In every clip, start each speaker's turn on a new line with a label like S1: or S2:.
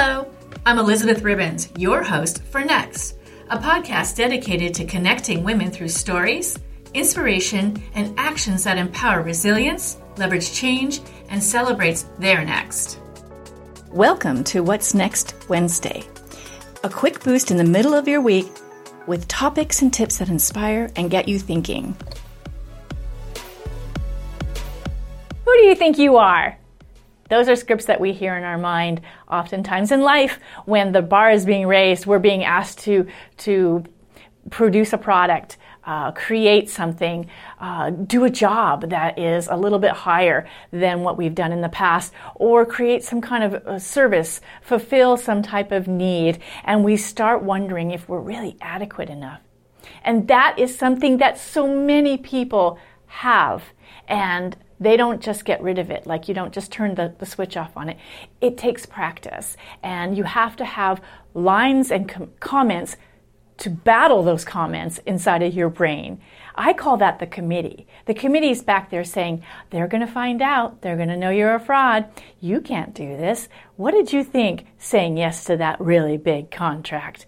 S1: Hello, I'm Elizabeth Ribbons, your host for Next, a podcast dedicated to connecting women through stories, inspiration, and actions that empower resilience, leverage change, and celebrates their next.
S2: Welcome to What's Next Wednesday, a quick boost in the middle of your week with topics and tips that inspire and get you thinking.
S3: Who do you think you are? Those are scripts that we hear in our mind oftentimes in life when the bar is being raised, we're being asked to, to produce a product, uh, create something, uh, do a job that is a little bit higher than what we've done in the past, or create some kind of service, fulfill some type of need, and we start wondering if we're really adequate enough. And that is something that so many people have. And they don't just get rid of it. Like you don't just turn the, the switch off on it. It takes practice. And you have to have lines and com- comments to battle those comments inside of your brain. I call that the committee. The committee's back there saying, they're going to find out. They're going to know you're a fraud. You can't do this. What did you think saying yes to that really big contract?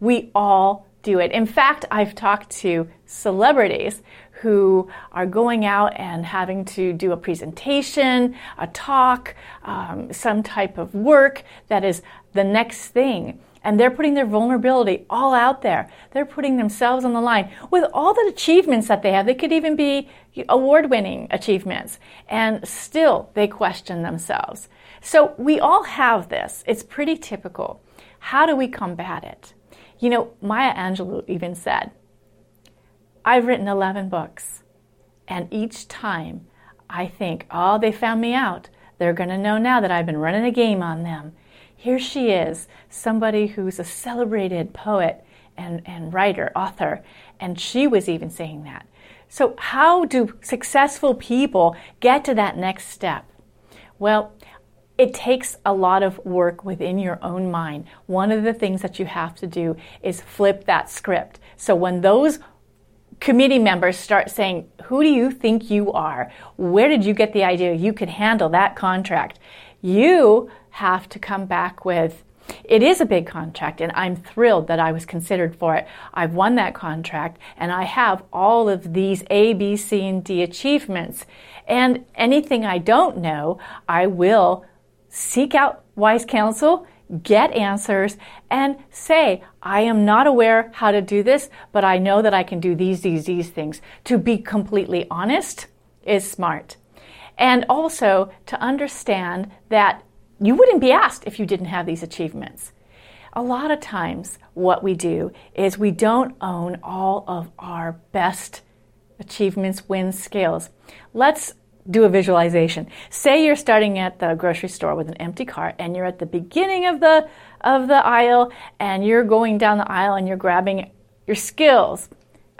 S3: We all do it. In fact, I've talked to celebrities who are going out and having to do a presentation, a talk, um, some type of work that is the next thing. And they're putting their vulnerability all out there. They're putting themselves on the line with all the achievements that they have. They could even be award winning achievements. And still, they question themselves. So we all have this. It's pretty typical. How do we combat it? You know, Maya Angelou even said, I've written 11 books, and each time I think, oh, they found me out. They're going to know now that I've been running a game on them. Here she is, somebody who's a celebrated poet and, and writer, author, and she was even saying that. So, how do successful people get to that next step? Well, it takes a lot of work within your own mind. One of the things that you have to do is flip that script. So when those committee members start saying, Who do you think you are? Where did you get the idea you could handle that contract? You have to come back with, it is a big contract, and I'm thrilled that I was considered for it. I've won that contract, and I have all of these A, B, C, and D achievements. And anything I don't know, I will seek out wise counsel get answers, and say, I am not aware how to do this, but I know that I can do these, these, these things. To be completely honest is smart. And also to understand that you wouldn't be asked if you didn't have these achievements. A lot of times, what we do is we don't own all of our best achievements, wins, skills. Let's do a visualization. Say you're starting at the grocery store with an empty cart and you're at the beginning of the of the aisle and you're going down the aisle and you're grabbing your skills,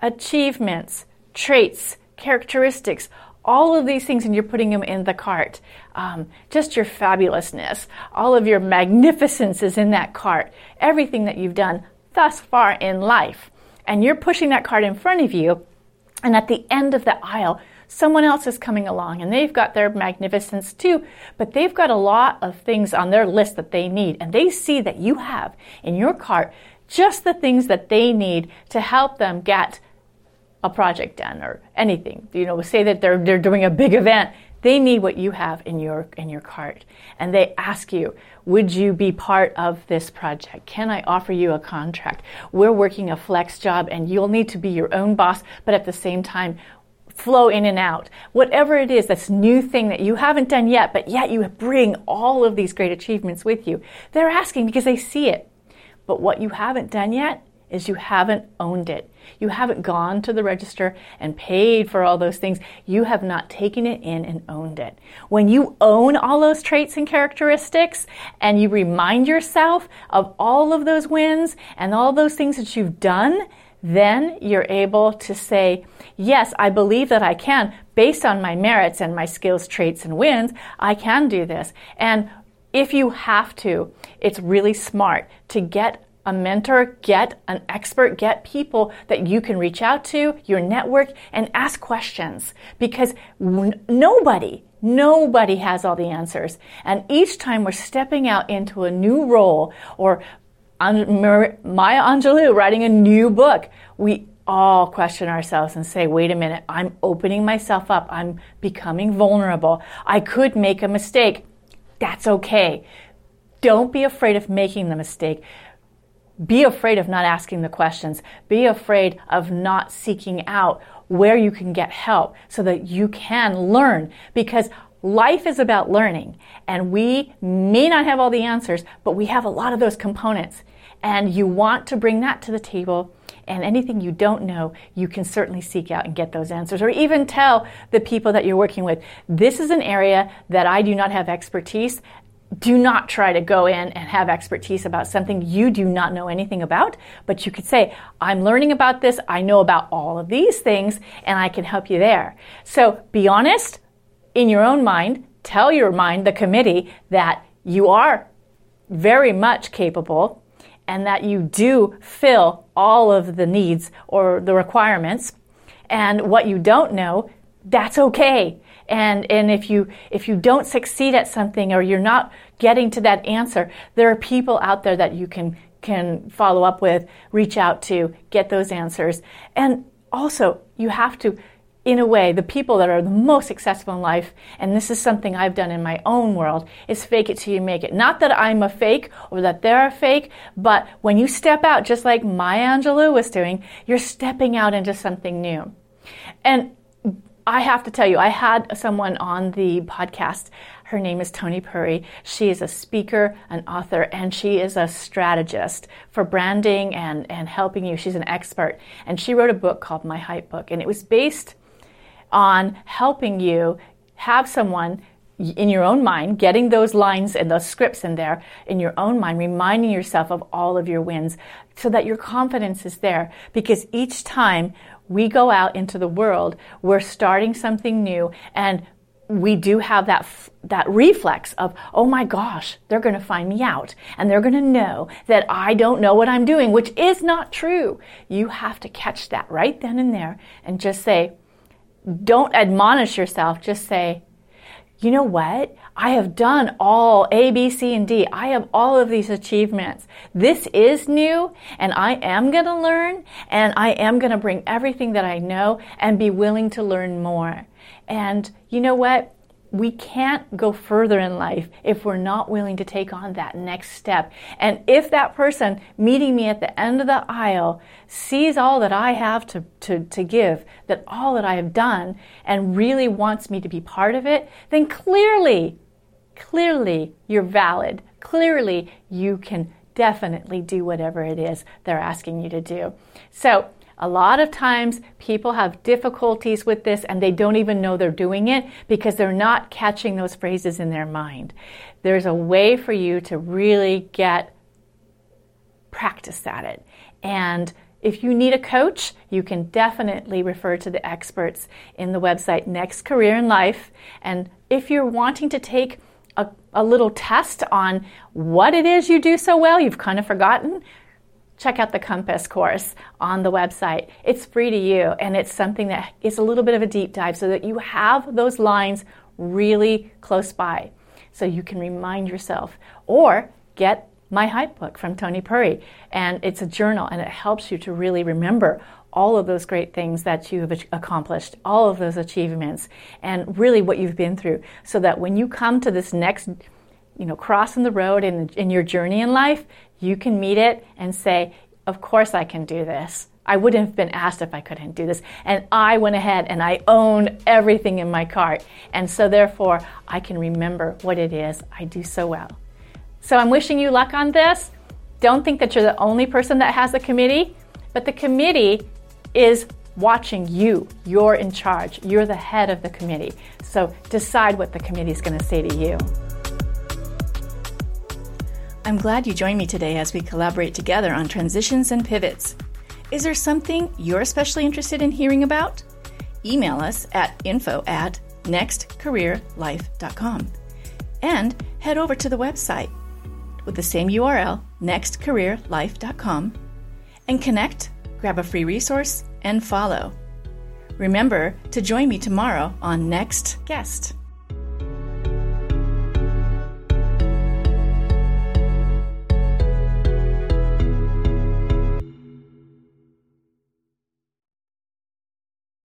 S3: achievements, traits, characteristics, all of these things and you're putting them in the cart. Um, just your fabulousness, all of your magnificence is in that cart. Everything that you've done thus far in life. And you're pushing that cart in front of you. And at the end of the aisle, someone else is coming along and they've got their magnificence too, but they've got a lot of things on their list that they need. And they see that you have in your cart just the things that they need to help them get a project done or anything. You know, say that they're, they're doing a big event. They need what you have in your, in your cart. And they ask you, would you be part of this project? Can I offer you a contract? We're working a flex job and you'll need to be your own boss, but at the same time, flow in and out. Whatever it is, that's new thing that you haven't done yet, but yet you bring all of these great achievements with you. They're asking because they see it. But what you haven't done yet is you haven't owned it. You haven't gone to the register and paid for all those things. You have not taken it in and owned it. When you own all those traits and characteristics and you remind yourself of all of those wins and all those things that you've done, then you're able to say, yes, I believe that I can, based on my merits and my skills, traits, and wins, I can do this. And if you have to, it's really smart to get a mentor, get an expert, get people that you can reach out to, your network, and ask questions because nobody Nobody has all the answers. And each time we're stepping out into a new role or Maya Angelou writing a new book, we all question ourselves and say, wait a minute, I'm opening myself up. I'm becoming vulnerable. I could make a mistake. That's okay. Don't be afraid of making the mistake. Be afraid of not asking the questions. Be afraid of not seeking out where you can get help so that you can learn because life is about learning and we may not have all the answers, but we have a lot of those components. And you want to bring that to the table and anything you don't know, you can certainly seek out and get those answers, or even tell the people that you're working with, this is an area that I do not have expertise, do not try to go in and have expertise about something you do not know anything about, but you could say, I'm learning about this, I know about all of these things, and I can help you there. So be honest in your own mind, tell your mind, the committee, that you are very much capable and that you do fill all of the needs or the requirements. And what you don't know, that's okay and and if you if you don't succeed at something or you're not getting to that answer there are people out there that you can can follow up with reach out to get those answers and also you have to in a way the people that are the most successful in life and this is something i've done in my own world is fake it till you make it not that i'm a fake or that they're a fake but when you step out just like maya angelou was doing you're stepping out into something new and I have to tell you, I had someone on the podcast. Her name is Tony Puri. She is a speaker, an author, and she is a strategist for branding and, and helping you. She's an expert. And she wrote a book called My Hype Book. And it was based on helping you have someone in your own mind, getting those lines and those scripts in there in your own mind, reminding yourself of all of your wins so that your confidence is there. Because each time we go out into the world, we're starting something new and we do have that that reflex of oh my gosh they're going to find me out and they're going to know that I don't know what I'm doing which is not true you have to catch that right then and there and just say don't admonish yourself just say you know what? I have done all A, B, C, and D. I have all of these achievements. This is new, and I am going to learn, and I am going to bring everything that I know and be willing to learn more. And you know what? We can't go further in life if we're not willing to take on that next step. And if that person meeting me at the end of the aisle sees all that I have to, to, to give, that all that I have done, and really wants me to be part of it, then clearly, clearly you're valid. Clearly you can definitely do whatever it is they're asking you to do. So a lot of times people have difficulties with this and they don't even know they're doing it because they're not catching those phrases in their mind. There's a way for you to really get practice at it. And if you need a coach, you can definitely refer to the experts in the website Next Career in Life. And if you're wanting to take a, a little test on what it is you do so well, you've kind of forgotten, check out the Compass course on the website. It's free to you and it's something that is a little bit of a deep dive so that you have those lines really close by so you can remind yourself or get my hype book from Tony Puri and it's a journal and it helps you to really remember all of those great things that you have accomplished, all of those achievements and really what you've been through so that when you come to this next you know, crossing the road in, in your journey in life, you can meet it and say, Of course I can do this. I wouldn't have been asked if I couldn't do this. And I went ahead and I own everything in my cart. And so, therefore, I can remember what it is I do so well. So, I'm wishing you luck on this. Don't think that you're the only person that has a committee, but the committee is watching you. You're in charge, you're the head of the committee. So, decide what the committee is going to say to you.
S2: I'm glad you joined me today as we collaborate together on transitions and pivots. Is there something you're especially interested in hearing about? Email us at info at nextcareerlife.com and head over to the website with the same URL, nextcareerlife.com, and connect, grab a free resource, and follow. Remember to join me tomorrow on Next Guest.